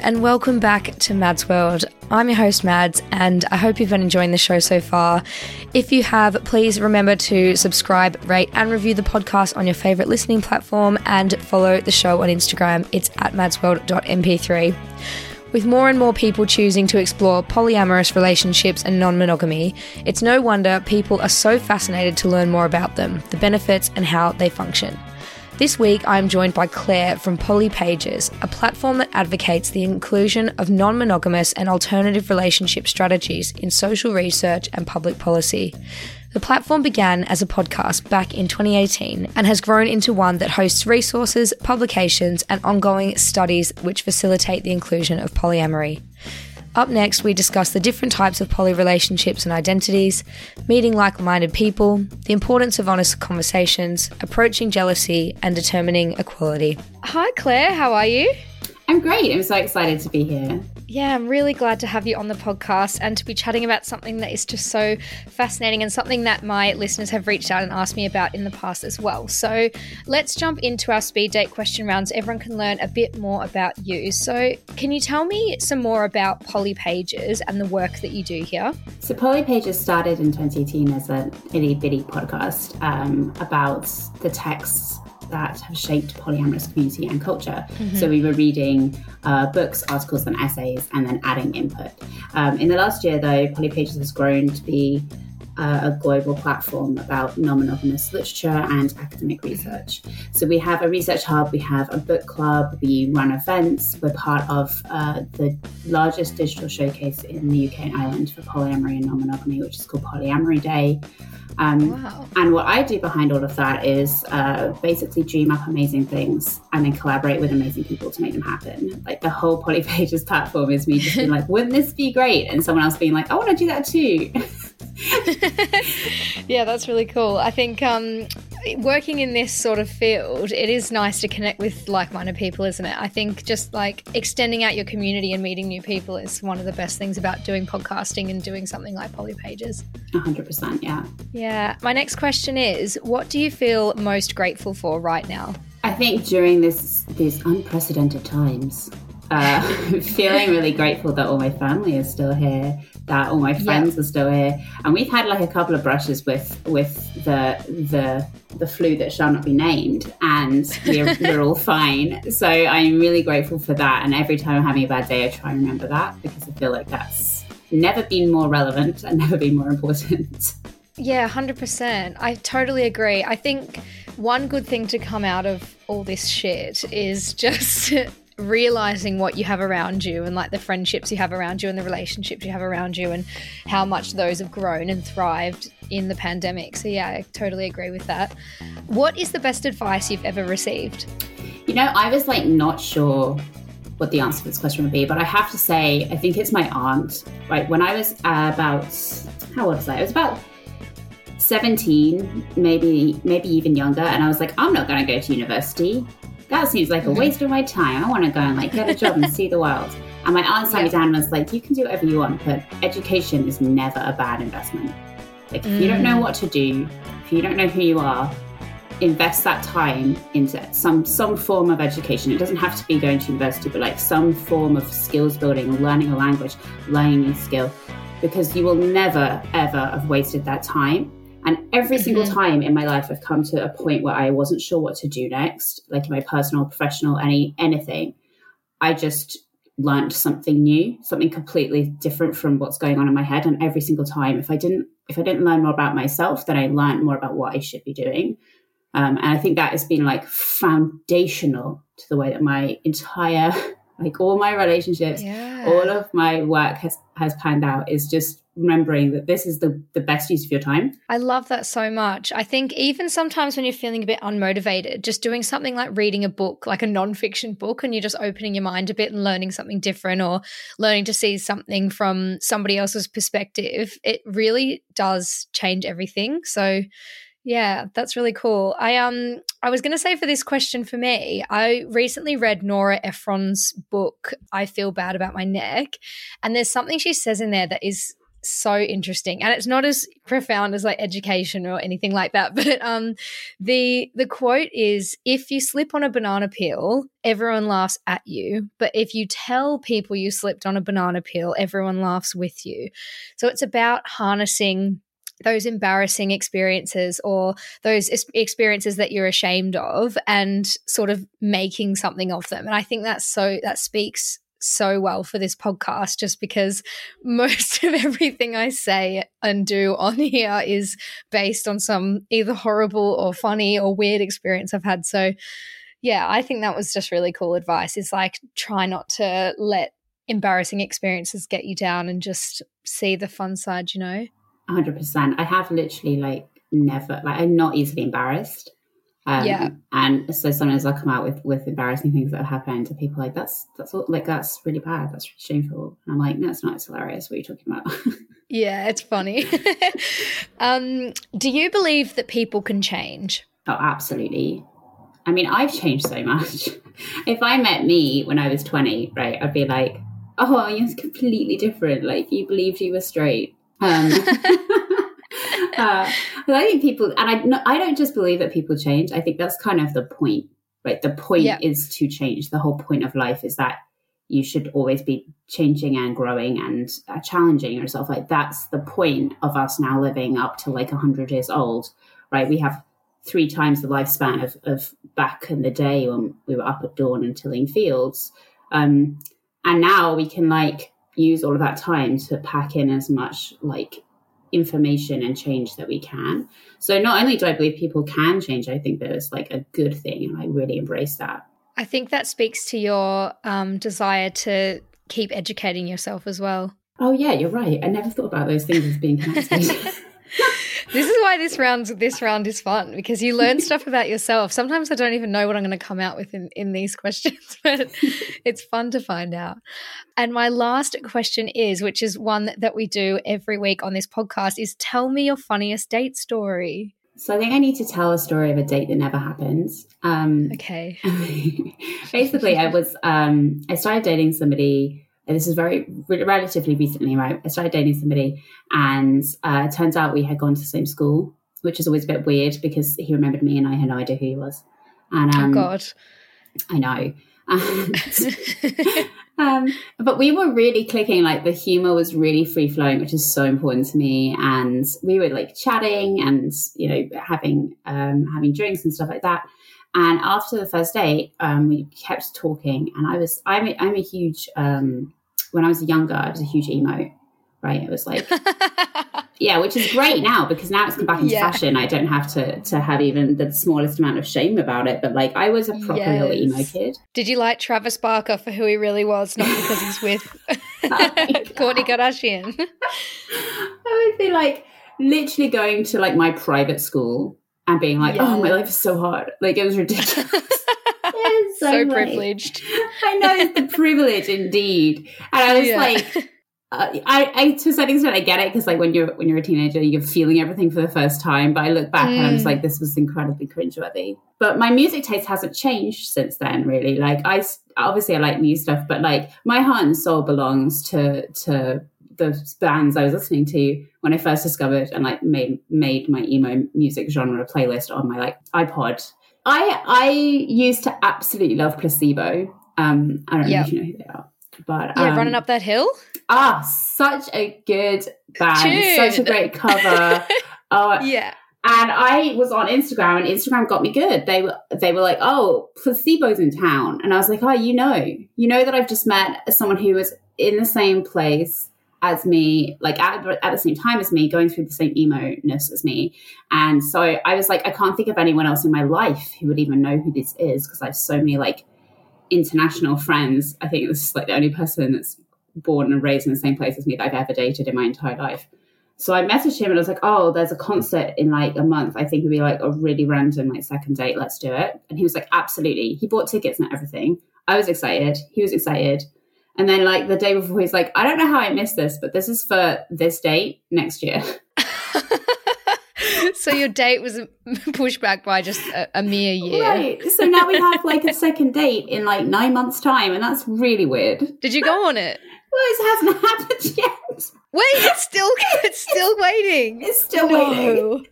and welcome back to Mads World. I'm your host, Mads, and I hope you've been enjoying the show so far. If you have, please remember to subscribe, rate, and review the podcast on your favorite listening platform and follow the show on Instagram. It's at madsworld.mp3. With more and more people choosing to explore polyamorous relationships and non monogamy, it's no wonder people are so fascinated to learn more about them, the benefits, and how they function. This week, I am joined by Claire from Poly Pages, a platform that advocates the inclusion of non monogamous and alternative relationship strategies in social research and public policy. The platform began as a podcast back in 2018 and has grown into one that hosts resources, publications, and ongoing studies which facilitate the inclusion of polyamory. Up next, we discuss the different types of poly relationships and identities, meeting like minded people, the importance of honest conversations, approaching jealousy, and determining equality. Hi, Claire, how are you? I'm great. I'm so excited to be here. Yeah, I'm really glad to have you on the podcast and to be chatting about something that is just so fascinating and something that my listeners have reached out and asked me about in the past as well. So let's jump into our speed date question rounds. Everyone can learn a bit more about you. So, can you tell me some more about Poly Pages and the work that you do here? So, Poly Pages started in 2018 as an itty bitty podcast um, about the texts that have shaped polyamorous community and culture. Mm-hmm. So we were reading uh, books, articles, and essays, and then adding input. Um, in the last year, though, Polypages has grown to be uh, a global platform about non-monogamous literature and academic research. So we have a research hub, we have a book club, we run events. We're part of uh, the largest digital showcase in the UK and Ireland for polyamory and non-monogamy, which is called Polyamory Day. Um, wow. And what I do behind all of that is uh, basically dream up amazing things and then collaborate with amazing people to make them happen. Like the whole Polypages platform is me just being like, wouldn't this be great? And someone else being like, I want to do that too. yeah, that's really cool. I think um, working in this sort of field, it is nice to connect with like minded people, isn't it? I think just like extending out your community and meeting new people is one of the best things about doing podcasting and doing something like Poly Pages. 100%, yeah. Yeah. My next question is what do you feel most grateful for right now? I think during this these unprecedented times, uh, feeling really grateful that all my family is still here that all my friends are still here. And we've had like a couple of brushes with with the the the flu that shall not be named and we're, we're all fine. So i'm really grateful for that. And every time i'm having a bad day i try and remember that because i feel like that's never been more relevant and never been more important. Yeah 100% i totally agree. I think one good thing to come out of all this shit is just realizing what you have around you and like the friendships you have around you and the relationships you have around you and how much those have grown and thrived in the pandemic. So, yeah, I totally agree with that. What is the best advice you've ever received? You know, I was like not sure what the answer to this question would be, but I have to say, I think it's my aunt. Right. When I was about, how old was I? I was about 17, maybe, maybe even younger. And I was like, I'm not going to go to university that seems like a mm-hmm. waste of my time. I want to go and like get a job and see the world. And my aunt sat me down and was like, you can do whatever you want, but education is never a bad investment. Like, if mm. you don't know mm. what to do, if you don't know who you are, invest that time into some some form of education. It doesn't have to be going to university, but like some form of skills building, learning a language, learning a skill, because you will never ever have wasted that time. And every mm-hmm. single time in my life, I've come to a point where I wasn't sure what to do next, like in my personal, professional, any anything. I just learned something new, something completely different from what's going on in my head. And every single time, if I didn't, if I didn't learn more about myself, then I learned more about what I should be doing. Um, and I think that has been like foundational to the way that my entire, like all my relationships, yeah. all of my work has has panned out. Is just remembering that this is the, the best use of your time. I love that so much. I think even sometimes when you're feeling a bit unmotivated, just doing something like reading a book, like a nonfiction book, and you're just opening your mind a bit and learning something different or learning to see something from somebody else's perspective, it really does change everything. So yeah, that's really cool. I um I was going to say for this question for me, I recently read Nora Ephron's book I Feel Bad About My Neck, and there's something she says in there that is so interesting. And it's not as profound as like education or anything like that but um the the quote is if you slip on a banana peel everyone laughs at you. But if you tell people you slipped on a banana peel everyone laughs with you. So it's about harnessing those embarrassing experiences or those experiences that you're ashamed of and sort of making something of them. And i think that's so that speaks so well for this podcast just because most of everything I say and do on here is based on some either horrible or funny or weird experience I've had. So, yeah, I think that was just really cool advice. It's like try not to let embarrassing experiences get you down and just see the fun side, you know? 100%. I have literally like never, like, I'm not easily embarrassed. Um, yeah. And so sometimes I'll come out with with embarrassing things that have happened to people like that's that's all, like that's really bad. That's really shameful. And I'm like, no, it's not. It's hilarious. What are you talking about? yeah, it's funny. um, do you believe that people can change? Oh, absolutely. I mean, I've changed so much. if I met me when I was 20, right, I'd be like, oh, you're completely different. Like you believed you were straight. Um, uh, I think people, and I, no, I don't just believe that people change. I think that's kind of the point, right? The point yeah. is to change. The whole point of life is that you should always be changing and growing and uh, challenging yourself. Like that's the point of us now living up to like 100 years old, right? We have three times the lifespan of, of back in the day when we were up at dawn and tilling fields. Um, and now we can like use all of that time to pack in as much like information and change that we can. So not only do I believe people can change, I think that it's like a good thing, and I really embrace that. I think that speaks to your um, desire to keep educating yourself as well. Oh yeah, you're right. I never thought about those things as being connected. This is why this round this round is fun because you learn stuff about yourself. Sometimes I don't even know what I'm going to come out with in, in these questions, but it's fun to find out. And my last question is, which is one that we do every week on this podcast, is tell me your funniest date story. So I think I need to tell a story of a date that never happened. Um, okay. basically, I was um, I started dating somebody this is very relatively recently, right? I started dating somebody, and uh, it turns out we had gone to the same school, which is always a bit weird because he remembered me and I had no idea who he was. And oh, um, oh God, I know. um, but we were really clicking. Like the humor was really free flowing, which is so important to me. And we were like chatting and you know having um, having drinks and stuff like that. And after the first date, um, we kept talking, and I was I'm a, I'm a huge um, when I was younger, I was a huge emo, right? It was like yeah, which is great now because now it's come back into yeah. fashion. I don't have to to have even the smallest amount of shame about it. But like I was a proper yes. little emo kid. Did you like Travis Barker for who he really was, not because he's with oh Kourtney Kardashian? I would be like literally going to like my private school and being like, yeah. "Oh, my life is so hard." Like it was ridiculous. So, so privileged. I know it's the privilege indeed, and I was yeah. like. Uh, I, I to a certain extent I get it because like when you're when you're a teenager you're feeling everything for the first time but I look back mm. and I'm just mm. like this was incredibly cringeworthy but my music taste hasn't changed since then really like I obviously I like new stuff but like my heart and soul belongs to to the bands I was listening to when I first discovered and like made made my emo music genre playlist on my like iPod. I I used to absolutely love Placebo. Um, I don't know if you know who they are, but yeah, um, running up that hill. Ah, such a good band, Tune. such a great cover. oh, Yeah. and I was on Instagram, and Instagram got me good. They were they were like, "Oh, placebo's in town," and I was like, "Oh, you know, you know that I've just met someone who was in the same place as me, like at, at the same time as me, going through the same emo ness as me." And so I was like, I can't think of anyone else in my life who would even know who this is because I have so many like international friends. I think this is like the only person that's born and raised in the same place as me that I've ever dated in my entire life. So I messaged him and I was like, "Oh, there's a concert in like a month. I think it'd be like a really random like second date. Let's do it." And he was like, "Absolutely." He bought tickets and everything. I was excited. He was excited. And then like the day before, he's like, "I don't know how I missed this, but this is for this date next year." so your date was pushed back by just a, a mere year. Right. So now we have like a second date in like nine months' time, and that's really weird. Did you go on it? Well, it hasn't happened yet. Wait, it's still it's still waiting. It's still waiting.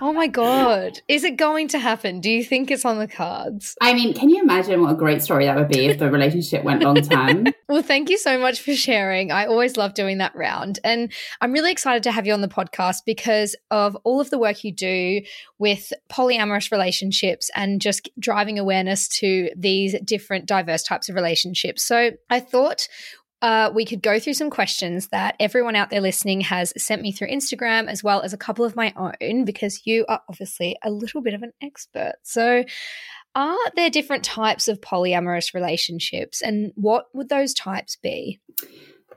Oh my god. Is it going to happen? Do you think it's on the cards? I mean, can you imagine what a great story that would be if the relationship went long term? Well, thank you so much for sharing. I always love doing that round. And I'm really excited to have you on the podcast because of all of the work you do with polyamorous relationships and just driving awareness to these different diverse types of relationships. So I thought uh, we could go through some questions that everyone out there listening has sent me through Instagram, as well as a couple of my own, because you are obviously a little bit of an expert. So, are there different types of polyamorous relationships, and what would those types be?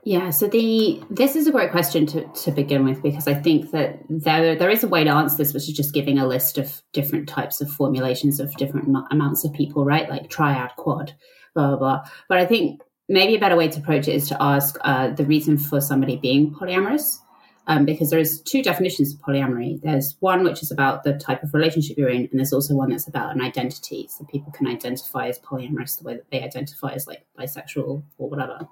Yeah, so the this is a great question to, to begin with because I think that there there is a way to answer this, which is just giving a list of different types of formulations of different am- amounts of people, right? Like triad, quad, blah blah blah. But I think maybe a better way to approach it is to ask uh, the reason for somebody being polyamorous. Um, because there's two definitions of polyamory. There's one which is about the type of relationship you're in, and there's also one that's about an identity. So people can identify as polyamorous the way that they identify as like bisexual or whatever.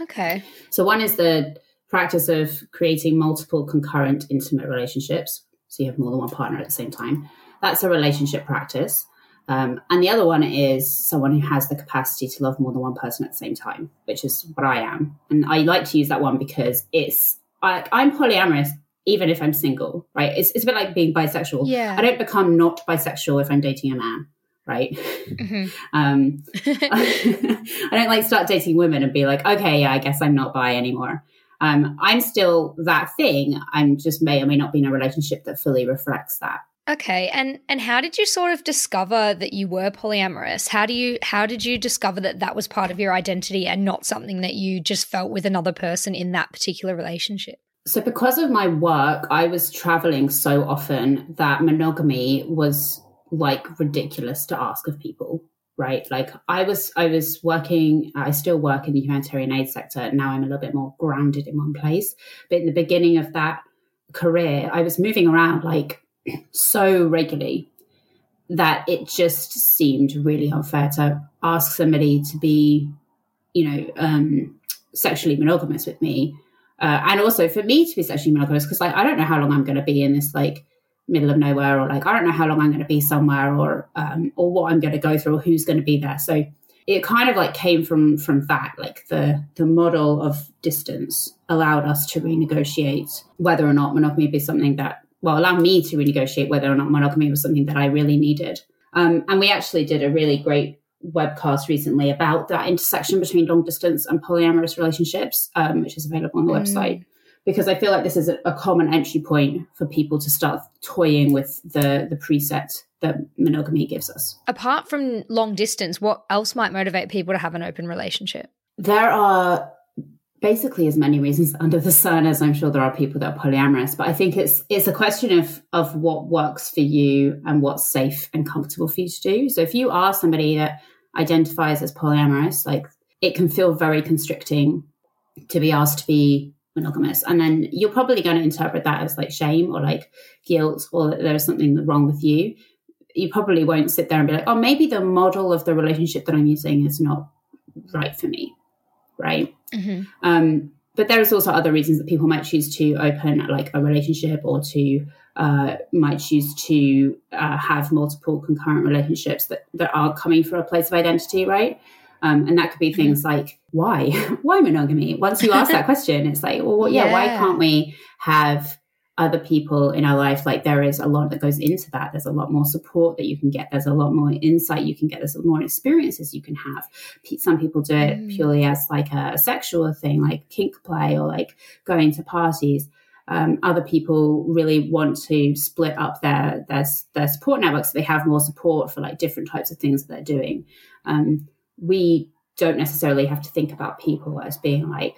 Okay. So one is the practice of creating multiple concurrent intimate relationships. So you have more than one partner at the same time. That's a relationship practice. Um, and the other one is someone who has the capacity to love more than one person at the same time, which is what I am. And I like to use that one because it's I, I'm polyamorous even if I'm single, right? It's, it's a bit like being bisexual. Yeah. I don't become not bisexual if I'm dating a man, right? Mhm. um, I don't like start dating women and be like, okay, yeah, I guess I'm not bi anymore. Um, I'm still that thing. I'm just may or may not be in a relationship that fully reflects that. Okay, and and how did you sort of discover that you were polyamorous? How do you how did you discover that that was part of your identity and not something that you just felt with another person in that particular relationship? So, because of my work, I was traveling so often that monogamy was like ridiculous to ask of people. Right, like I was, I was working. I still work in the humanitarian aid sector. Now I'm a little bit more grounded in one place. But in the beginning of that career, I was moving around like so regularly that it just seemed really unfair to ask somebody to be, you know, um, sexually monogamous with me, uh, and also for me to be sexually monogamous because like I don't know how long I'm going to be in this like middle of nowhere, or like I don't know how long I'm going to be somewhere, or um, or what I'm going to go through, or who's going to be there. So it kind of like came from from that like the the model of distance allowed us to renegotiate whether or not monogamy be something that well, allow me to renegotiate whether or not monogamy was something that I really needed. Um, and we actually did a really great webcast recently about that intersection between long distance and polyamorous relationships, um, which is available on the Mm. website. Because I feel like this is a, a common entry point for people to start toying with the the preset that monogamy gives us. Apart from long distance, what else might motivate people to have an open relationship? There are basically as many reasons under the sun as I'm sure there are people that are polyamorous. But I think it's it's a question of of what works for you and what's safe and comfortable for you to do. So if you are somebody that identifies as polyamorous, like it can feel very constricting to be asked to be monogamous. And then you're probably going to interpret that as like shame or like guilt or that there's something wrong with you. You probably won't sit there and be like, oh, maybe the model of the relationship that I'm using is not right for me. Right. Mm-hmm. Um, but there is also other reasons that people might choose to open like a relationship or to uh, might choose to uh, have multiple concurrent relationships that, that are coming from a place of identity, right? Um, and that could be mm-hmm. things like why why monogamy once you ask that question it's like well yeah, yeah, why can't we have other people in our life like there is a lot that goes into that. There's a lot more support that you can get. There's a lot more insight you can get. There's more experiences you can have. Some people do it mm. purely as like a sexual thing like kink play or like going to parties. Um, other people really want to split up their, their their support networks so they have more support for like different types of things that they're doing. Um, we don't necessarily have to think about people as being like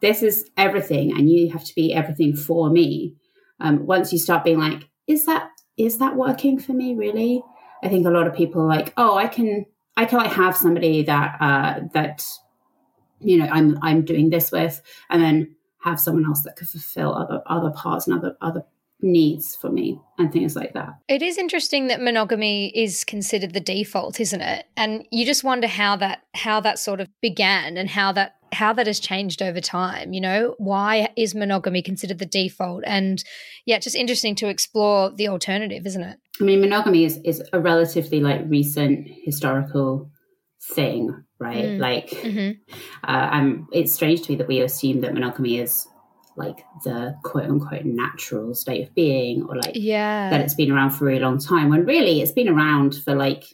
this is everything and you have to be everything for me um, once you start being like is that is that working for me really i think a lot of people are like oh i can i can like have somebody that uh that you know i'm i'm doing this with and then have someone else that could fulfill other other parts and other other needs for me and things like that. It is interesting that monogamy is considered the default, isn't it? And you just wonder how that how that sort of began and how that how that has changed over time, you know? Why is monogamy considered the default? And yeah, just interesting to explore the alternative, isn't it? I mean, monogamy is is a relatively like recent historical thing, right? Mm. Like, mm-hmm. uh, um, it's strange to me that we assume that monogamy is like the quote unquote natural state of being or like yeah that it's been around for a really long time when really it's been around for like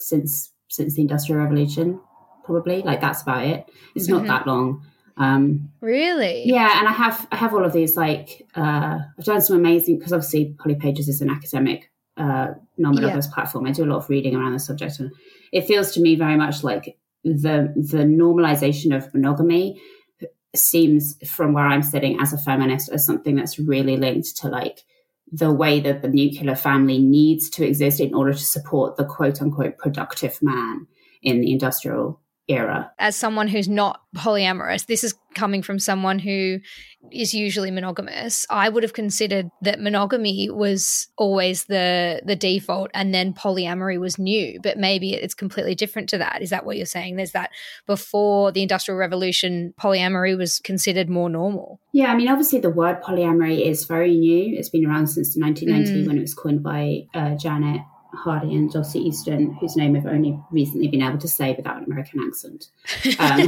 since since the industrial revolution probably like that's about it it's not mm-hmm. that long um really yeah and i have i have all of these like uh i've done some amazing because obviously Poly Pages is an academic uh non-monogamous yeah. platform i do a lot of reading around the subject and it feels to me very much like the the normalization of monogamy seems from where I'm sitting as a feminist as something that's really linked to like the way that the nuclear family needs to exist in order to support the quote unquote productive man in the industrial era. As someone who's not polyamorous, this is coming from someone who is usually monogamous. I would have considered that monogamy was always the the default and then polyamory was new, but maybe it's completely different to that. Is that what you're saying? There's that before the industrial revolution polyamory was considered more normal. Yeah, I mean obviously the word polyamory is very new. It's been around since 1990 mm. when it was coined by uh, Janet Hardy and Dossie Easton, whose name I've only recently been able to say without an American accent. Um,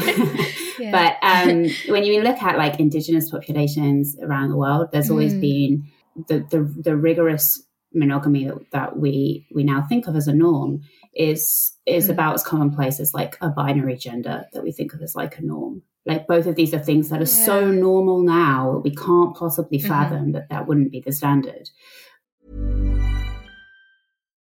but um, when you look at like indigenous populations around the world, there's always mm. been the, the, the rigorous monogamy that, that, we we now think of as a norm is is mm. about as commonplace as like a binary gender that we think of as like a norm. Like both of these are things that are yeah. so normal now that we can't possibly mm-hmm. fathom mm-hmm. that that wouldn't be the standard.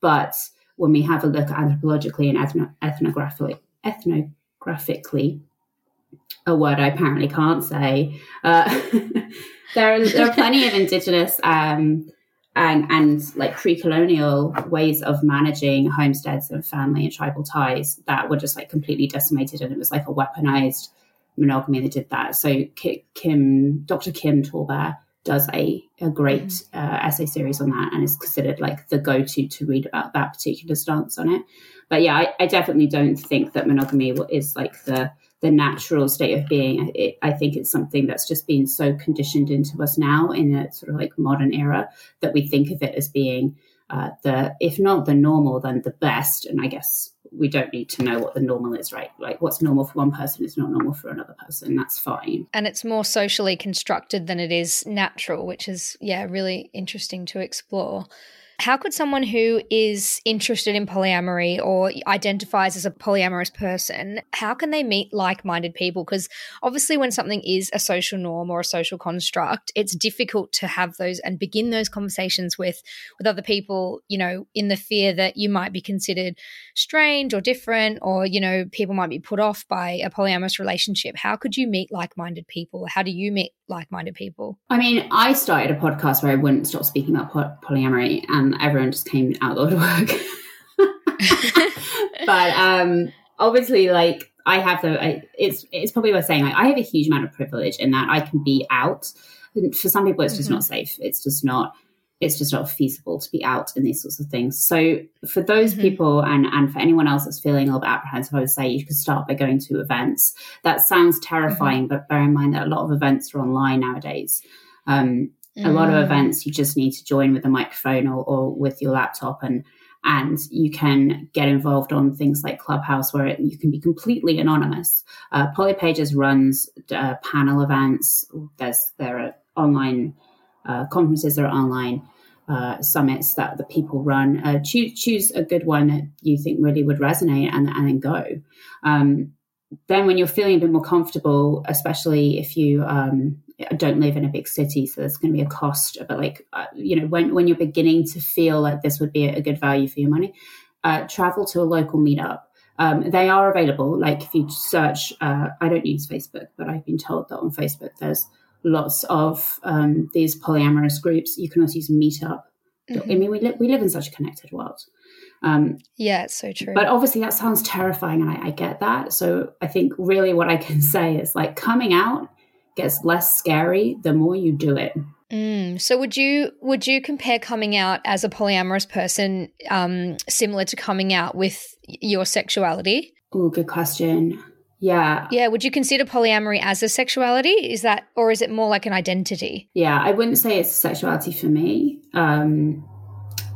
But when we have a look anthropologically and ethno- ethnographically, ethnographically, a word I apparently can't say, uh, there, are, there are plenty of indigenous um, and, and like pre-colonial ways of managing homesteads and family and tribal ties that were just like completely decimated, and it was like a weaponized monogamy that did that. So Kim, Dr. Kim Tallbear does a, a great mm. uh, essay series on that and is considered like the go-to to read about that particular stance on it but yeah i, I definitely don't think that monogamy is like the the natural state of being it, i think it's something that's just been so conditioned into us now in a sort of like modern era that we think of it as being uh, the if not the normal then the best and i guess we don't need to know what the normal is, right? Like what's normal for one person is not normal for another person. That's fine. And it's more socially constructed than it is natural, which is, yeah, really interesting to explore. How could someone who is interested in polyamory or identifies as a polyamorous person, how can they meet like-minded people? Because obviously when something is a social norm or a social construct, it's difficult to have those and begin those conversations with with other people, you know, in the fear that you might be considered strange or different or, you know, people might be put off by a polyamorous relationship. How could you meet like-minded people? How do you meet like-minded people? I mean, I started a podcast where I wouldn't stop speaking about polyamory and everyone just came out of the woodwork. but um, obviously, like I have the, I, it's it's probably worth saying like I have a huge amount of privilege in that I can be out. For some people, it's just mm-hmm. not safe. It's just not. It's just not feasible to be out in these sorts of things. So for those mm-hmm. people and and for anyone else that's feeling a little bit apprehensive, I would say you could start by going to events. That sounds terrifying, mm-hmm. but bear in mind that a lot of events are online nowadays. Um, Mm. A lot of mm. events you just need to join with a microphone or, or with your laptop and and you can get involved on things like Clubhouse, where it, you can be completely anonymous. Uh, Polypages runs uh, panel events. There's there are online uh, conferences, there are online uh, summits that the people run. Uh, choose choose a good one that you think really would resonate, and and then go. Um, then, when you're feeling a bit more comfortable, especially if you um, don't live in a big city, so there's going to be a cost. But like, uh, you know, when when you're beginning to feel like this would be a good value for your money, uh, travel to a local meetup. Um, they are available. Like if you search, uh, I don't use Facebook, but I've been told that on Facebook there's lots of um, these polyamorous groups. You can also use Meetup. Mm-hmm. I mean, we live we live in such a connected world. Um, yeah, it's so true. But obviously, that sounds terrifying, and I, I get that. So I think really what I can say is like coming out gets less scary the more you do it. Mm. So would you would you compare coming out as a polyamorous person um, similar to coming out with your sexuality? Oh, good question. Yeah. Yeah. Would you consider polyamory as a sexuality? Is that, or is it more like an identity? Yeah, I wouldn't say it's a sexuality for me. Um,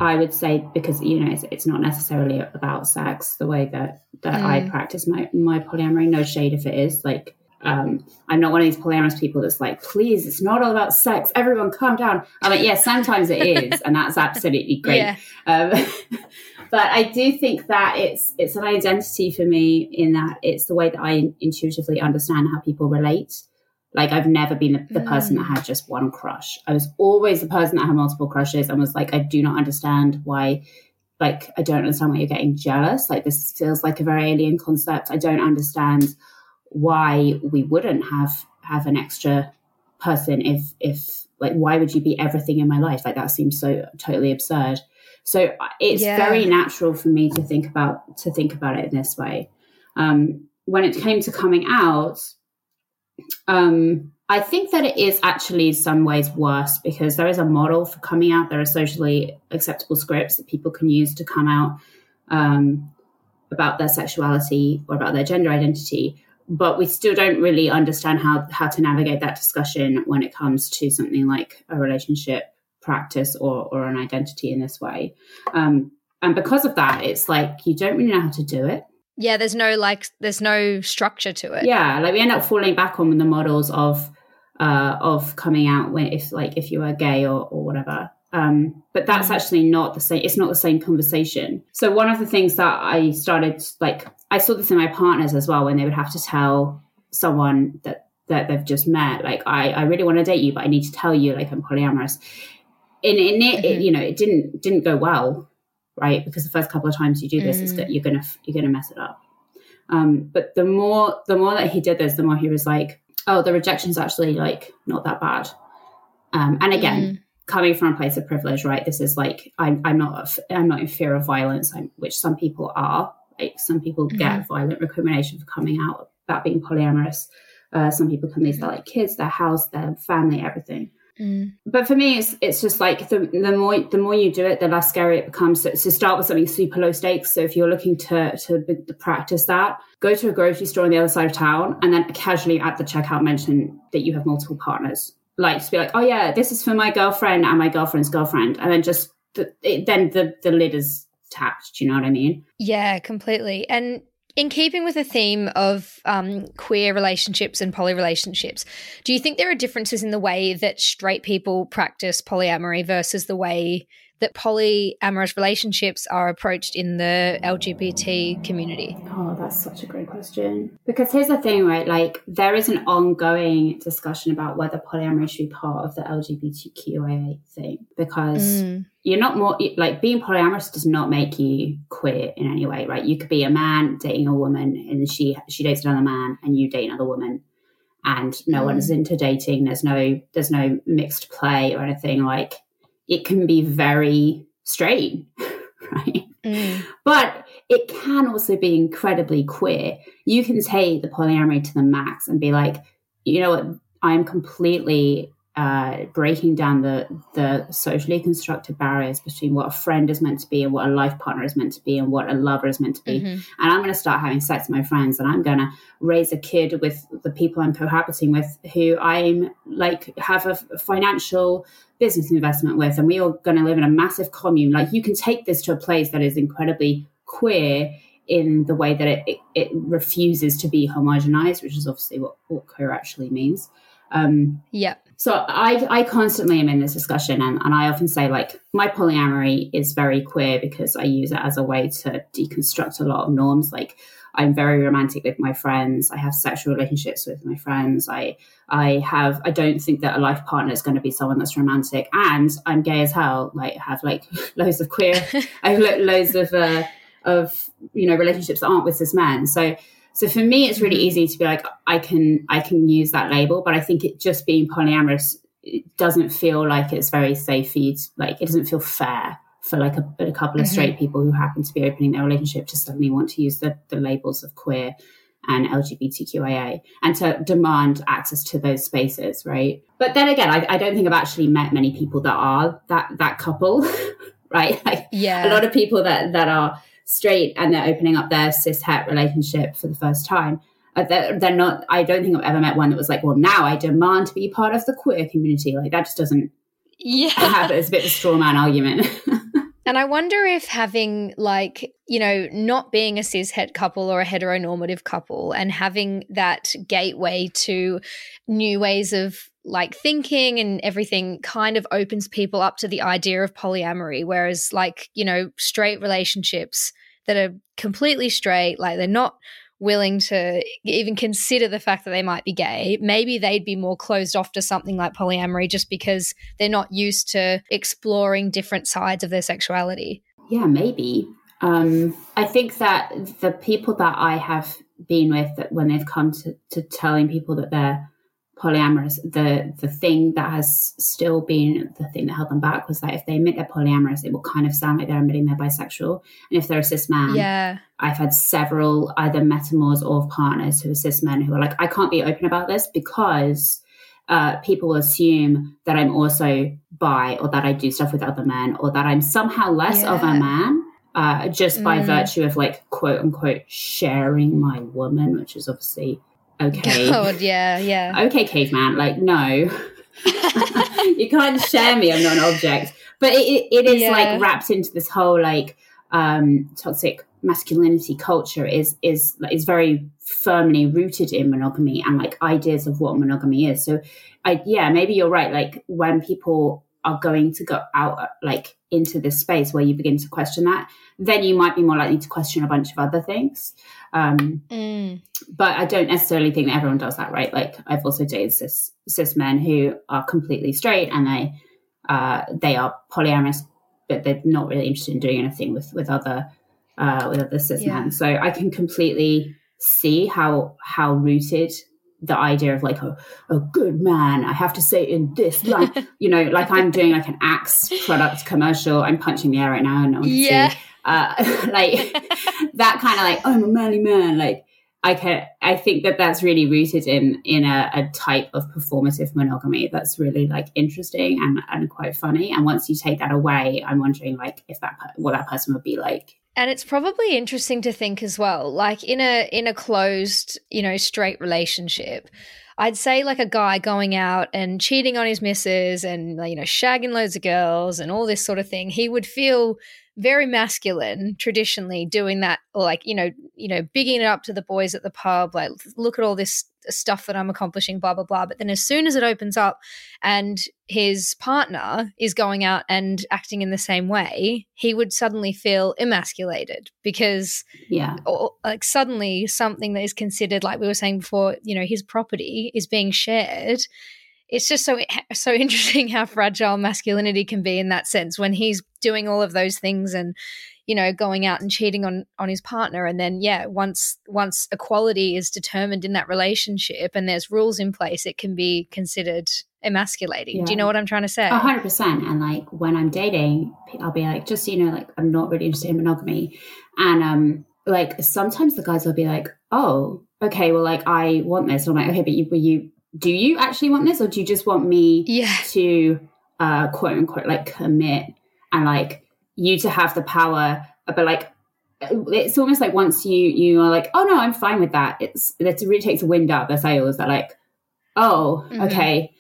I would say because you know it's, it's not necessarily about sex the way that that mm. I practice my my polyamory. No shade if it is like um, I'm not one of these polyamorous people that's like, please, it's not all about sex. Everyone calm down. I'm like, yeah, sometimes it is, and that's absolutely great. Yeah. Um, but I do think that it's it's an identity for me in that it's the way that I intuitively understand how people relate. Like I've never been the, the mm. person that had just one crush. I was always the person that had multiple crushes and was like, I do not understand why like I don't understand why you're getting jealous. Like this feels like a very alien concept. I don't understand why we wouldn't have have an extra person if if like why would you be everything in my life? Like that seems so totally absurd. So uh, it's Yeah. very natural for me to think about to think about it in this way. Um, when it came to coming out, um, I think that it is actually in some ways worse because there is a model for coming out. There are socially acceptable scripts that people can use to come out um, about their sexuality or about their gender identity. But we still don't really understand how, how to navigate that discussion when it comes to something like a relationship practice or, or an identity in this way. Um, and because of that, it's like you don't really know how to do it. Yeah, there's no like there's no structure to it. Yeah, like we end up falling back on the models of uh, of coming out when if like if you are gay or, or whatever. Um, but that's actually not the same. It's not the same conversation. So one of the things that I started like I saw this in my partners as well when they would have to tell someone that that they've just met like I I really want to date you, but I need to tell you like I'm polyamorous. In in it, it you know it didn't didn't go well, right? Because the first couple of times you do this, is that you're gonna you're gonna mess it up. Um, but the more the more that he did this, the more he was like, "Oh, the rejection's actually like not that bad." Um, and again, coming from a place of privilege, right? This is like I'm I'm not I'm not in fear of violence, I'm, which some people are. Like some people get violent recrimination for coming out about being polyamorous. Uh, some people can lose their like kids, their house, their family, everything Mm. but for me it's it's just like the, the more the more you do it the less scary it becomes. So, so start with something super low stakes. So if you're looking to to practice that go to a grocery store on the other side of town and then casually at the checkout mention that you have multiple partners. Like just be like oh yeah this is for my girlfriend and my girlfriend's girlfriend. And then just the, it, then the the lid is tapped. Do you know what i mean? Yeah, completely. And in keeping with the theme of um, queer relationships and poly relationships, do you think there are differences in the way that straight people practice polyamory versus the way that polyamorous relationships are approached in the LGBT community? Oh, that's such a great question. Because here's the thing, right? Like, there is an ongoing discussion about whether polyamory should be part of the LGBTQIA thing. Because mm. you're not more, like, being polyamorous does not make you queer in any way, right? You could be a man dating a woman, and she she dates another man, and you date another woman. And no mm. one is into dating. There's no there's no mixed play or anything. Like it can be very straight, right? Mm. But it can also be incredibly queer. You can take the polyamory to the max and be like, you know what, I'm completely uh, breaking down the the socially constructed barriers between what a friend is meant to be and what a life partner is meant to be and what a lover is meant to be. And I'm going to start having sex with my friends and I'm going to raise a kid with the people I'm cohabiting with who I'm like have a financial business investment with and we are going to live in a massive commune. Like you can take this to a place that is incredibly queer in the way that it, it, it refuses to be homogenized, which is obviously what, what queer actually means. Um, Yep. So I, I constantly am in this discussion and, and I often say like my polyamory is very queer because I use it as a way to deconstruct a lot of norms. Like I'm very romantic with my friends. I have sexual relationships with my friends. I I have I don't think that a life partner is going to be someone that's romantic. And I'm gay as hell. Like have like loads of queer I have lo- loads of uh, of you know relationships that aren't with cis men. So so for me, it's really mm-hmm. easy to be like, I can I can use that label, but I think it just being polyamorous it doesn't feel like it's very safe for you. To, like it doesn't feel fair for like a, a couple of straight mm-hmm. people who happen to be opening their relationship to suddenly want to use the, the labels of queer and LGBTQIA and to demand access to those spaces, right? But then again, I, I don't think I've actually met many people that are that that couple, right? Like Yeah. a lot of people that that are straight and they're opening up their cis het relationship for the first time. Uh, they're, they're not. I don't think I've ever met one that was like, "Well, now I demand to be part of the queer community." Like that just doesn't Yeah. happen. It's a bit of a straw man argument. And I wonder if having, like, you know, not being a cis het couple or a heteronormative couple and having that gateway to new ways of like thinking and everything kind of opens people up to the idea of polyamory. Whereas, like, you know, straight relationships that are completely straight, like, they're not willing to even consider the fact that they might be gay, maybe they'd be more closed off to something like polyamory just because they're not used to exploring different sides of their sexuality. Yeah, maybe. Um, I think that the people that I have been with, that when they've come to, to telling people that they're polyamorous, the the thing that has still been the thing that held them back was that if they admit they're polyamorous, it will kind of sound like they're admitting they're bisexual. And if they're a cis man, Yeah. I've had several either metamors or partners who are cis men who are like, I can't be open about this because uh, people will assume that I'm also bi or that I do stuff with other men or that I'm somehow less of a man. Uh, just by Mm. virtue of like quote unquote sharing my woman, which is obviously okay. God, yeah, yeah. okay, caveman, like no, you can't share me. I'm not an object. But it, it, is Yeah. like wrapped into this whole like um, toxic masculinity culture is is is very firmly rooted in monogamy and like ideas of what monogamy is. So, I yeah, maybe you're right. Like when people are going to go out like into this space where you begin to question that, then you might be more likely to question a bunch of other things. Um, Mm. but I don't necessarily think that everyone does that, right? Like I've also dated cis cis men who are completely straight and they uh, they are polyamorous, but they're not really interested in doing anything with with other uh, with other cis Yeah. men. So I can completely see how how rooted the idea of like a, a good man. I have to say in this like you know, like I'm doing like an Axe product commercial. I'm punching the air right now, and Yeah. see. Uh, like that kind of like I'm a manly man, like. I can I think that that's really rooted in in a, a type of performative monogamy that's really like interesting and, and quite funny. And once you take that away, I'm wondering like if that what that person would be like. And it's probably interesting to think as well, like in a in a closed, you know, straight relationship. I'd say like a guy going out and cheating on his missus and you know shagging loads of girls and all this sort of thing. He would feel very masculine traditionally doing that like you know you know bigging it up to the boys at the pub like look at all this stuff that i'm accomplishing blah blah blah. But then as soon as it opens up and his partner is going out and acting in the same way he would suddenly feel emasculated because Yeah, or, like suddenly something that is considered like we were saying before you know his property is being shared it's just so so interesting how fragile masculinity can be in that sense when he's doing all of those things and you know going out and cheating on on his partner and then yeah once once equality is determined in that relationship and there's rules in place it can be considered emasculating do you know what i'm trying to say a hundred percent. And like when I'm dating, I'll be like, just so you know, like I'm not really interested in monogamy. And um, like sometimes the guys will be like, oh, okay, well, like I want this. And I'm like, okay, but you, but you, do you actually want this, or do you just want me yeah. to uh quote unquote like commit and like you to have the power but like it's almost like once you you are like oh no i'm fine with that. It's it really takes the wind out of their sails they're like oh Mhm. okay.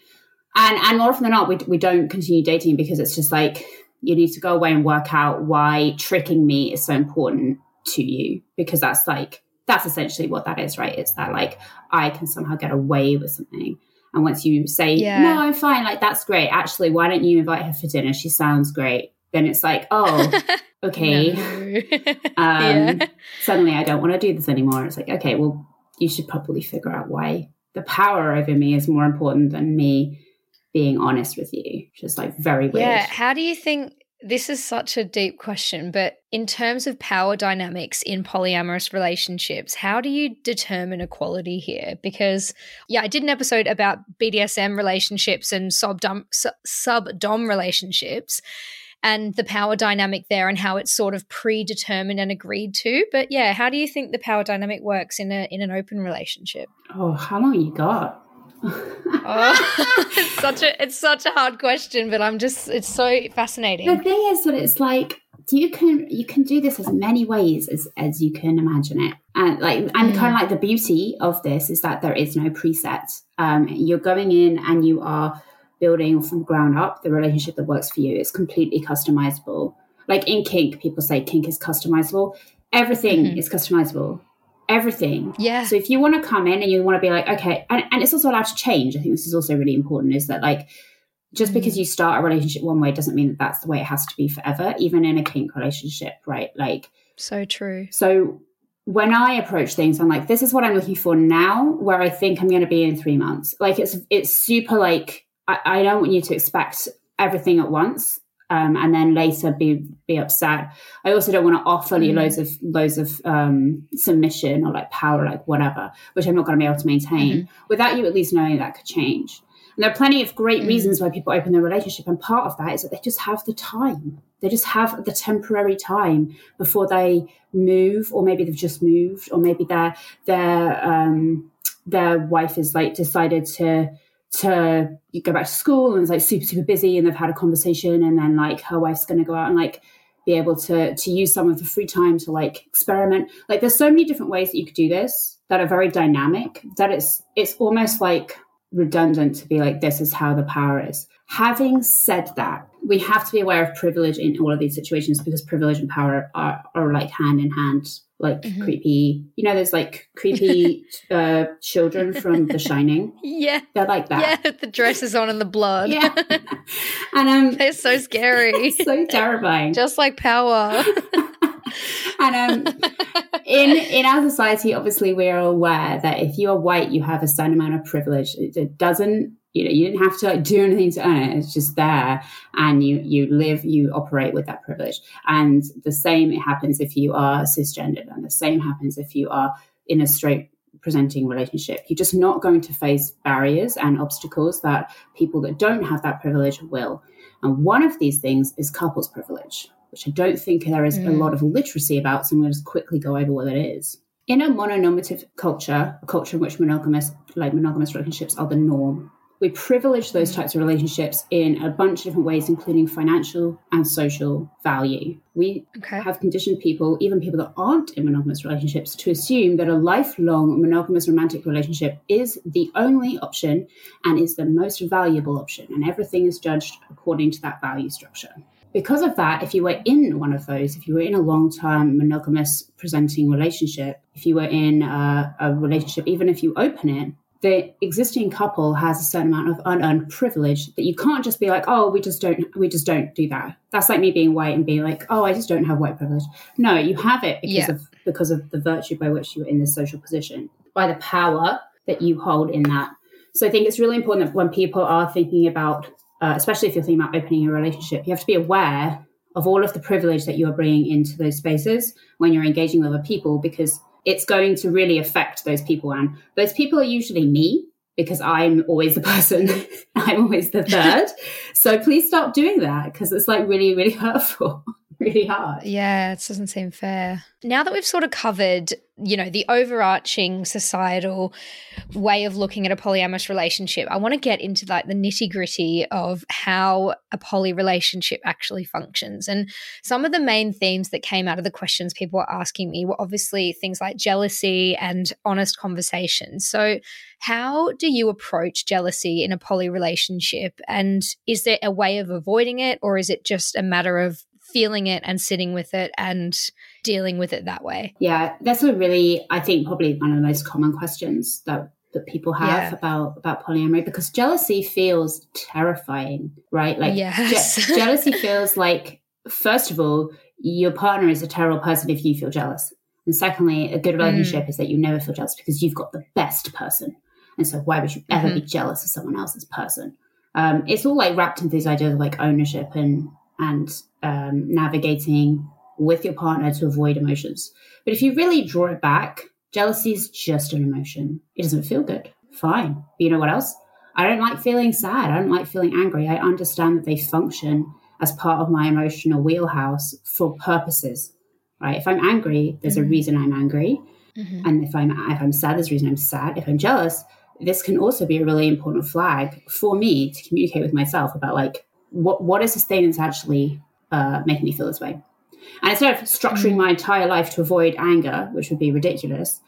And and more often than not we, we don't continue dating because it's just like you need to go away and work out why tricking me is so important to you because that's like that's essentially what that is right it's that like i can somehow get away with something and once you say Yeah. no i'm fine like that's great actually why don't you invite her for dinner she sounds great then it's like oh okay um, Yeah. suddenly I don't want to do this anymore. It's like, okay, well, you should probably figure out why the power over me is more important than me being honest with you. Just like very weird. Yeah. How do you think this is such a deep question, but in terms of power dynamics in polyamorous relationships, how do you determine equality here? Because, yeah, I did an episode about BDSM relationships and sub-dom, relationships and the power dynamic there and how it's sort of predetermined and agreed to. But yeah, how do you think the power dynamic works in a in an open relationship? Oh, how long you got? Oh, it's such a it's such a hard question, but I'm just it's so fascinating. The thing is that it's like you can you can do this as many ways as as you can imagine it, and like and kind of like the beauty of this is that there is no preset. Um, you're going in and you are building from the ground up the relationship that works for you. It's completely customizable. Like in kink, people say kink is customizable. Everything Mhm. is customizable. Everything. Yeah. So if you want to come in and you want to be like, okay, and, and it's also allowed to change. I think this is also really important is that like just Mm. because you start a relationship one way doesn't mean that that's the way it has to be forever, even in a kink relationship, right? Like, So true. so when I approach things, I'm like, this is what I'm looking for now, where I think I'm going to be in three months. Like, it's it's super like I, I don't want you to expect everything at once. Um, and then later be be upset. I also don't want to offer you Mm. loads of loads of um, submission or like power, like whatever, which I'm not going to be able to maintain Mm-hmm. without you at least knowing that could change. And there are plenty of great Mm. reasons why people open their relationship, and part of that is that they just have the time. They just have the temporary time before they move, or maybe they've just moved, or maybe their their um, their wife is like decided to to go back to school and it's like super super busy, and they've had a conversation, and then like her wife's going to go out and like be able to to use some of the free time to like experiment. Like there's so many different ways that you could do this that are very dynamic that it's it's almost like redundant to be like this is how the power is. Having said that, we have to be aware of privilege in all of these situations because privilege and power are, are like hand in hand, like creepy. You know, there's like creepy uh, children from The Shining. Yeah. They're like that. Yeah, the dresses on and the blood. Yeah. and um, They're so scary. so terrifying. Just like power. and um, in in our society, obviously, we are aware that if you are white, you have a certain amount of privilege. It, it doesn't, you know, you didn't have to like, do anything to earn it. It's just there, and you you live, you operate with that privilege. And the same it happens if you are cisgendered, and the same happens if you are in a straight presenting relationship. You're just not going to face barriers and obstacles that people that don't have that privilege will. And one of these things is couples privilege, which I don't think there is a mm. lot of literacy about. So I'm going to just quickly go over what it is. In a mononormative culture, a culture in which monogamous, like monogamous relationships are the norm, we privilege those types of relationships in a bunch of different ways, including financial and social value. We Okay. have conditioned people, even people that aren't in monogamous relationships, to assume that a lifelong monogamous romantic relationship is the only option and is the most valuable option, and everything is judged according to that value structure. Because of that, if you were in one of those, if you were in a long term monogamous presenting relationship, if you were in a, a relationship, even if you open it, the existing couple has a certain amount of unearned privilege that you can't just be like, oh, we just don't, we just don't do that. That's like me being white and being like, oh, I just don't have white privilege. No, you have it because Yeah. of because of the virtue by which you're in this social position, by the power that you hold in that. So I think it's really important that when people are thinking about, uh, especially if you're thinking about opening a relationship, you have to be aware of all of the privilege that you are bringing into those spaces when you're engaging with other people because it's going to really affect those people. And those people are usually me because I'm always the person, I'm always the third. so please stop doing that because it's like really, really hurtful, really hard. Yeah, it doesn't seem fair. Now that we've sort of covered, you know, the overarching societal way of looking at a polyamorous relationship, I want to get into like the nitty gritty of how a poly relationship actually functions. And some of the main themes that came out of the questions people were asking me were obviously things like jealousy and honest conversations. So, how do you approach jealousy in a poly relationship? And is there a way of avoiding it, or is it just a matter of feeling it and sitting with it and dealing with it that way? Yeah, that's a really, I think, probably one of the most common questions that that people have Yeah. about about polyamory because jealousy feels terrifying, right? Like Yes. je- jealousy feels like first of all, your partner is a terrible person if you feel jealous, and secondly, a good relationship is that you never feel jealous because you've got the best person, and so why would you ever be jealous of someone else's person? Um, it's all like wrapped into these ideas of like ownership and and um, navigating with your partner to avoid emotions. But if you really draw it back, jealousy is just an emotion. It doesn't feel good. Fine. But you know what else? I don't like feeling sad. I don't like feeling angry. I understand that they function as part of my emotional wheelhouse for purposes. Right? If I'm angry, there's a reason I'm angry. And if I'm if I'm sad, there's a reason I'm sad. If I'm jealous, this can also be a really important flag for me to communicate with myself about like what what is this thing that's actually uh, making me feel this way. And instead of structuring my entire life to avoid anger, which would be ridiculous,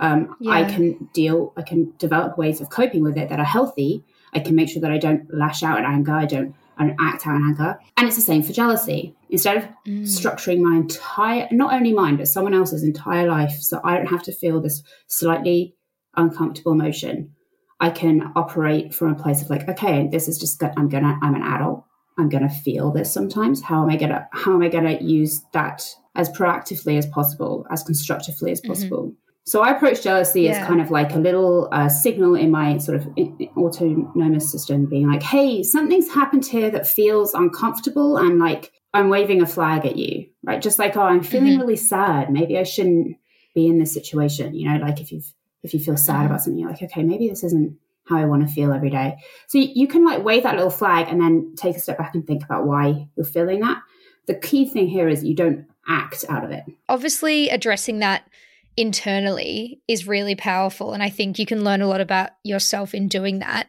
um, I can deal. I can develop ways of coping with it that are healthy. I can make sure that I don't lash out in anger. I don't. I don't act out in anger. And it's the same for jealousy. Instead of structuring my entire, not only mine, but someone else's entire life, so I don't have to feel this slightly uncomfortable emotion, I can operate from a place of like, okay, this is just, I'm gonna, I'm an adult. I'm gonna feel this sometimes. How am I gonna, how am I gonna use that as proactively as possible, as constructively as mm-hmm. possible? So I approach jealousy Yeah. as kind of like a little uh, signal in my sort of autonomous system being like, hey, something's happened here that feels uncomfortable and like I'm waving a flag at you, right? Just like, oh, I'm feeling mm-hmm. really sad. Maybe I shouldn't be in this situation. You know, like if you've, if you feel sad mm-hmm. about something, you're like, okay, maybe this isn't how I want to feel every day. So you, can like wave that little flag and then take a step back and think about why you're feeling that. The key thing here is you don't act out of it. obviously addressing that internally is really powerful and i think you can learn a lot about yourself in doing that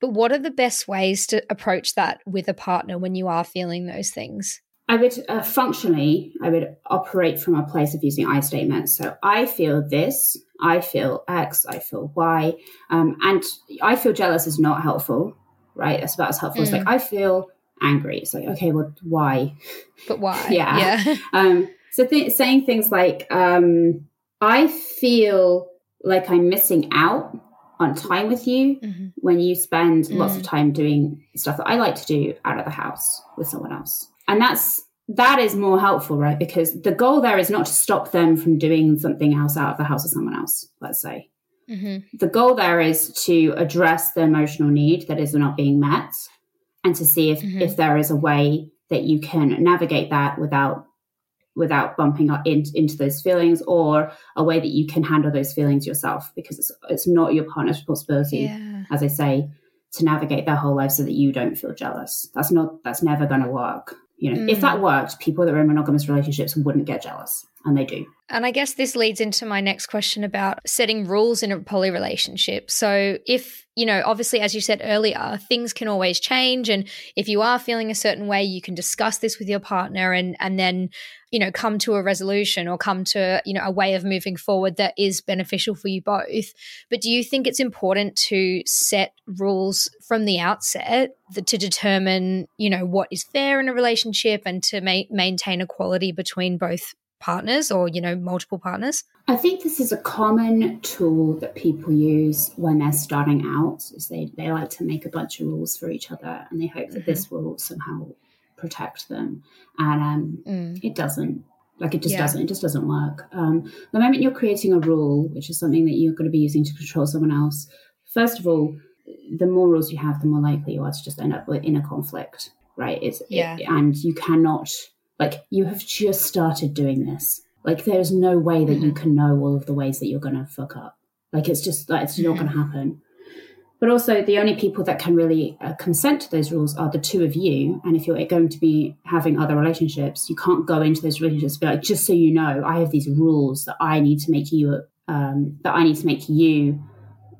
but what are the best ways to approach that with a partner when you are feeling those things I would uh, functionally, I would operate from a place of using I statements. So I feel this, I feel X, I feel Y, um, and I feel jealous is not helpful, right? That's about as helpful as like I feel angry. It's like okay, well, why? but why Yeah. yeah Um, so th- saying things like um, I feel like I'm missing out on time with you Mhm. when you spend lots of time doing stuff that I like to do out of the house with someone else. And that's that is more helpful, right? Because the goal there is not to stop them from doing something else out of the house with someone else, let's say. Mhm. The goal there is to address the emotional need that is not being met and to see if, Mhm. if there is a way that you can navigate that without without bumping up in, into those feelings or a way that you can handle those feelings yourself because it's it's not your partner's responsibility yeah as I say, to navigate their whole life so that you don't feel jealous. That's not that's never gonna work. You know, if hmm. that worked, people that were in monogamous relationships wouldn't get jealous. And they do. And I guess this leads into my next question about setting rules in a poly relationship. So, if, you know, obviously, as you said earlier, things can always change. And if you are feeling a certain way, you can discuss this with your partner and, and then, you know, come to a resolution or come to, you know, a way of moving forward that is beneficial for you both. But do you think it's important to set rules from the outset to determine, you know, what is fair in a relationship and to ma- maintain equality between both partners or you know multiple partners I think this is a common tool that people use when they're starting out. Is they, they like to make a bunch of rules for each other and they hope that this will somehow protect them. And um, it doesn't. Like it just Yeah. doesn't. It just doesn't work. Um, the moment you're creating a rule, which is something that you're going to be using to control someone else, first of all, the more rules you have, the more likely you are to just end up in a conflict, right? It's Yeah. it- and you cannot like you have just started doing this. Like there's no way that you can know all of the ways that you're going to fuck up. Like it's just like it's not going to happen. But also, the only people that can really uh, consent to those rules are the two of you. And if you're going to be having other relationships, you can't go into those relationships and be like, just so you know, I have these rules that I need to make you um, that I need to make you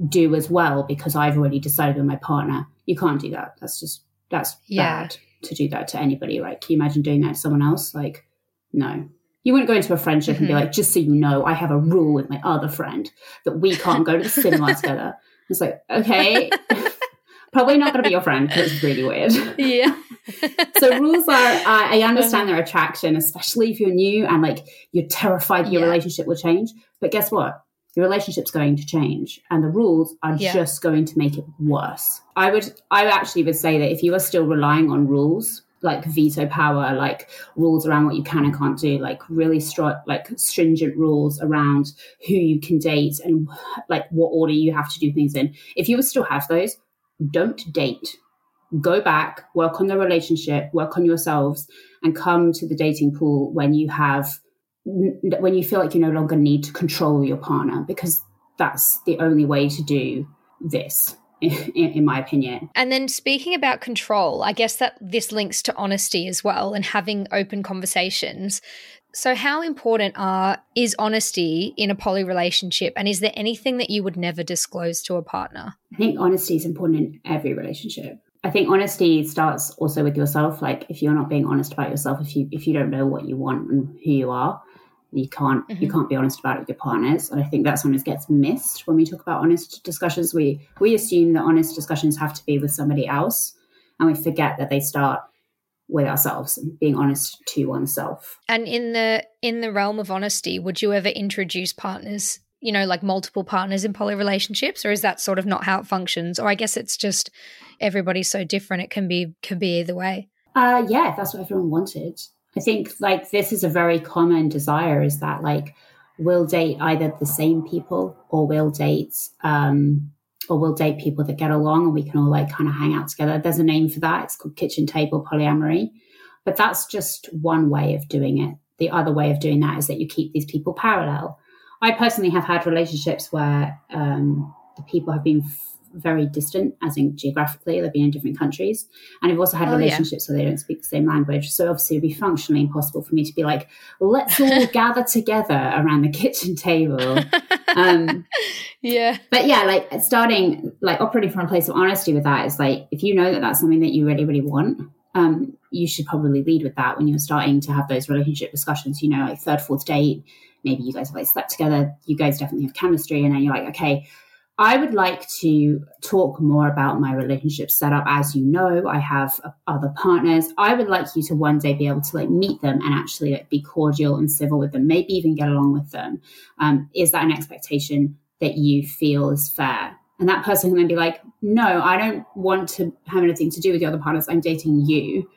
do as well because I've already decided with my partner. You can't do that. That's just that's Yeah. bad to do that to anybody, right? Can you imagine doing that to someone else? Like, no. You wouldn't go into a friendship and be mm-hmm. like, just so you know, I have a rule with my other friend that we can't go to the cinema together. It's like, okay, probably not going to be your friend because it's really weird. yeah so rules are, I I understand uh-huh. their attraction, especially if you're new and like you're terrified your Yeah. relationship will change. But guess what? Your relationship's going to change and the rules are Yeah. just going to make it worse. I would, I actually would say that if you are still relying on rules, like veto power, like rules around what you can and can't do, like really stri- like stringent rules around who you can date and like what order you have to do things in. If you would still have those, don't date. Go back, work on the relationship, work on yourselves, and come to the dating pool when you have when you feel like you no longer need to control your partner because that's the only way to do this in, in my opinion and then speaking about control i guess that this links to honesty as well and having open conversations so how important are is honesty in a poly relationship and is there anything that you would never disclose to a partner I think honesty is important in every relationship. I think honesty starts also with yourself. Like if you're not being honest about yourself, if you if you don't know what you want and who you are, you can't you can't be honest about it with your partners. And I think that sometimes gets missed when we talk about honest discussions. We we assume that honest discussions have to be with somebody else, and we forget that they start with ourselves and being honest to oneself. and in the in the realm of honesty would you ever introduce partners you know like multiple partners in poly relationships or is that sort of not how it functions or i guess it's just everybody's so different it can be can be either way Uh, yeah, if that's what everyone wanted. I think like this is a very common desire is that like we'll date either the same people or we'll date um, or we'll date people that get along and we can all like kind of hang out together. There's a name for that. It's called kitchen table polyamory. But that's just one way of doing it. The other way of doing that is that you keep these people parallel. I personally have had relationships where um, the people have been very distant, as in geographically, they've been in different countries. And I've also had Oh, yeah. relationships where they don't speak the same language. So obviously, it'd be functionally impossible for me to be like, let's all gather together around the kitchen table. Um, Yeah. but yeah, like starting, like operating from a place of honesty with that is like, if you know that that's something that you really, really want, um, you should probably lead with that when you're starting to have those relationship discussions. You know, like third, fourth date, maybe you guys have like slept together, you guys definitely have chemistry, and then you're like, okay, I would like to talk more about my relationship setup. As you know, I have other partners. I would like you to one day be able to like meet them and actually like be cordial and civil with them, maybe even get along with them. Um, is that an expectation that you feel is fair? And that person can then be like, no, I don't want to have anything to do with the other partners. I'm dating you.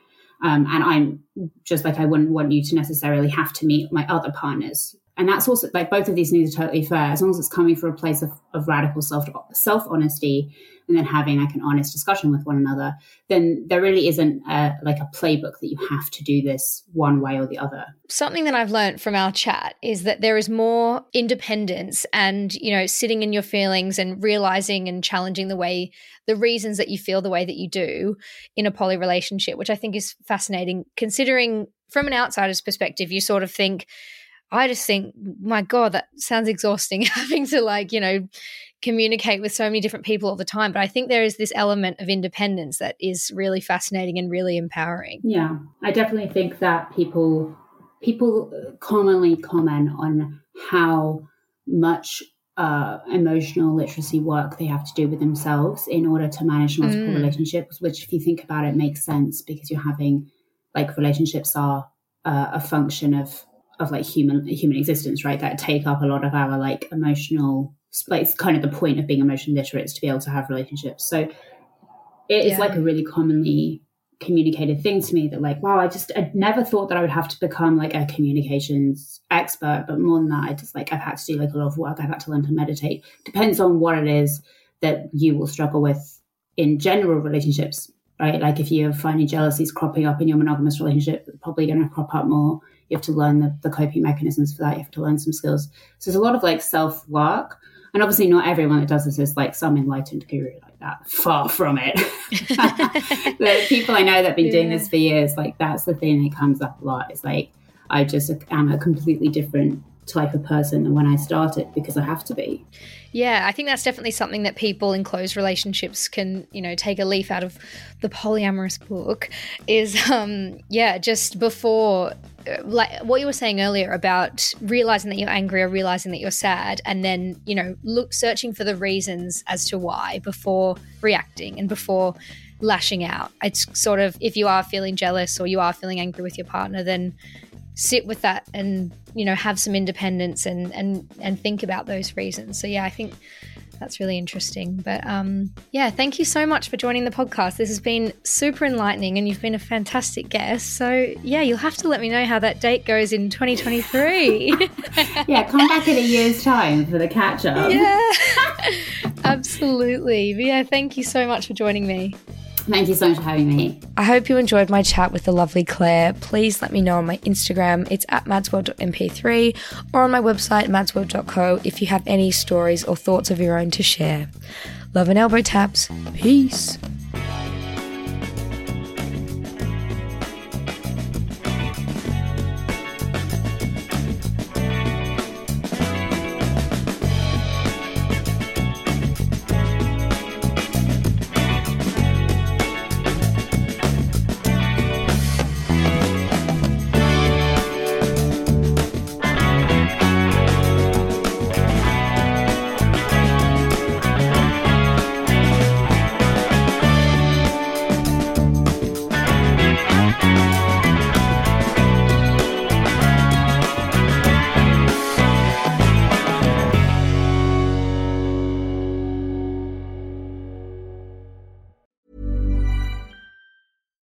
Um, and I'm just like, I wouldn't want you to necessarily have to meet my other partners. And that's also like both of these things are totally fair as long as it's coming from a place of, of radical self self honesty and then having like an honest discussion with one another. Then there really isn't a, like a playbook that you have to do this one way or the other. Something that I've learned from our chat is that there is more independence and, you know, sitting in your feelings and realizing and challenging the way, the reasons that you feel the way that you do in a poly relationship, which I think is fascinating considering from an outsider's perspective, you sort of think, I just think, my God, that sounds exhausting having to like, you know, communicate with so many different people all the time. But I think there is this element of independence that is really fascinating and really empowering. Yeah, I definitely think that people people commonly comment on how much uh, emotional literacy work they have to do with themselves in order to manage multiple Mm. relationships. Which, if you think about it, makes sense because you're having like relationships are uh, a function of of like human human existence, right? That take up a lot of our like emotional. It's kind of the point of being emotion literate is to be able to have relationships. So it is Yeah. like a really commonly communicated thing to me that like wow i just i never thought that i would have to become like a communications expert but more than that i just like i've had to do like a lot of work i've had to learn to meditate depends on what it is that you will struggle with in general relationships right like if you're finding jealousies cropping up in your monogamous relationship probably going to crop up more you have to learn the, the coping mechanisms for that. You have to learn some skills. So there's a lot of like self work and obviously not everyone that does this is like some enlightened guru like that. Far from it. The people I know that have been doing this for years, like that's the thing that comes up a lot. It's like I just am a completely different type of person than when I started because I have to be. Yeah, I think that's definitely something that people in closed relationships can, you know, take a leaf out of the polyamorous book is um yeah, just before like what you were saying earlier about realizing that you're angry or realizing that you're sad and then, you know, look searching for the reasons as to why before reacting and before lashing out. It's sort of if you are feeling jealous or you are feeling angry with your partner then sit with that and you know have some independence and and and think about those reasons so yeah i think that's really interesting. But um yeah thank you so much for joining the podcast. This has been super enlightening and you've been a fantastic guest. So yeah you'll have to let me know how that date goes in 2023 Yeah, come back in a year's time for the catch up. yeah. Absolutely. But yeah thank you so much for joining me Thank you so much for having me. I hope you enjoyed my chat with the lovely Claire. Please let me know on my Instagram. It's at madsworld.mp3 or on my website, madsworld.co, if you have any stories or thoughts of your own to share. Love and elbow taps. Peace.